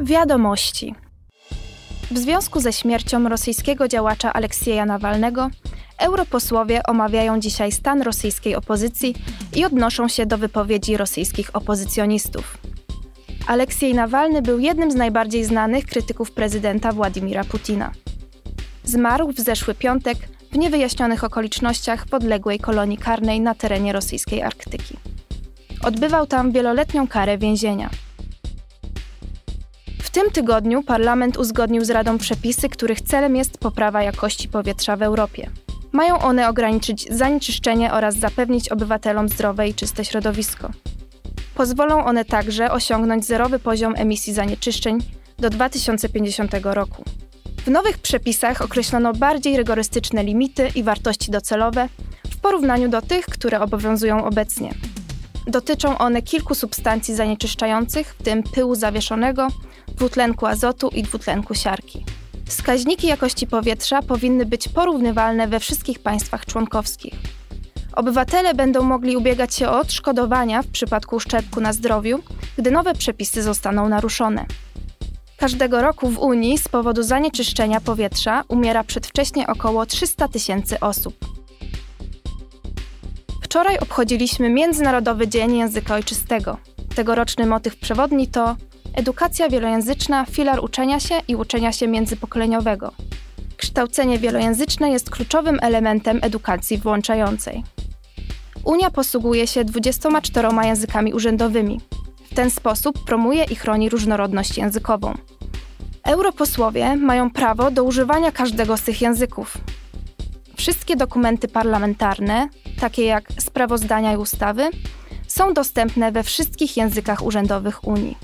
Wiadomości. W związku ze śmiercią rosyjskiego działacza Aleksieja Nawalnego, europosłowie omawiają dzisiaj stan rosyjskiej opozycji i odnoszą się do wypowiedzi rosyjskich opozycjonistów. Aleksiej Nawalny był jednym z najbardziej znanych krytyków prezydenta Władimira Putina. Zmarł w zeszły piątek w niewyjaśnionych okolicznościach podległej kolonii karnej na terenie rosyjskiej Arktyki. Odbywał tam wieloletnią karę więzienia. Tym tygodniu parlament uzgodnił z Radą przepisy, których celem jest poprawa jakości powietrza w Europie. Mają one ograniczyć zanieczyszczenie oraz zapewnić obywatelom zdrowe i czyste środowisko. Pozwolą one także osiągnąć zerowy poziom emisji zanieczyszczeń do 2050 roku. W nowych przepisach określono bardziej rygorystyczne limity i wartości docelowe w porównaniu do tych, które obowiązują obecnie. Dotyczą one kilku substancji zanieczyszczających, w tym pyłu zawieszonego, dwutlenku azotu i dwutlenku siarki. Wskaźniki jakości powietrza powinny być porównywalne we wszystkich państwach członkowskich. Obywatele będą mogli ubiegać się o odszkodowania w przypadku uszczerbku na zdrowiu, gdy nowe przepisy zostaną naruszone. Każdego roku w Unii z powodu zanieczyszczenia powietrza umiera przedwcześnie około 300 tysięcy osób. Wczoraj obchodziliśmy Międzynarodowy Dzień Języka Ojczystego. Tegoroczny motyw przewodni to edukacja wielojęzyczna, filar uczenia się i uczenia się międzypokoleniowego. Kształcenie wielojęzyczne jest kluczowym elementem edukacji włączającej. Unia posługuje się 24 językami urzędowymi. W ten sposób promuje i chroni różnorodność językową. Europosłowie mają prawo do używania każdego z tych języków. Wszystkie dokumenty parlamentarne, takie jak sprawozdania i ustawy, są dostępne we wszystkich językach urzędowych Unii.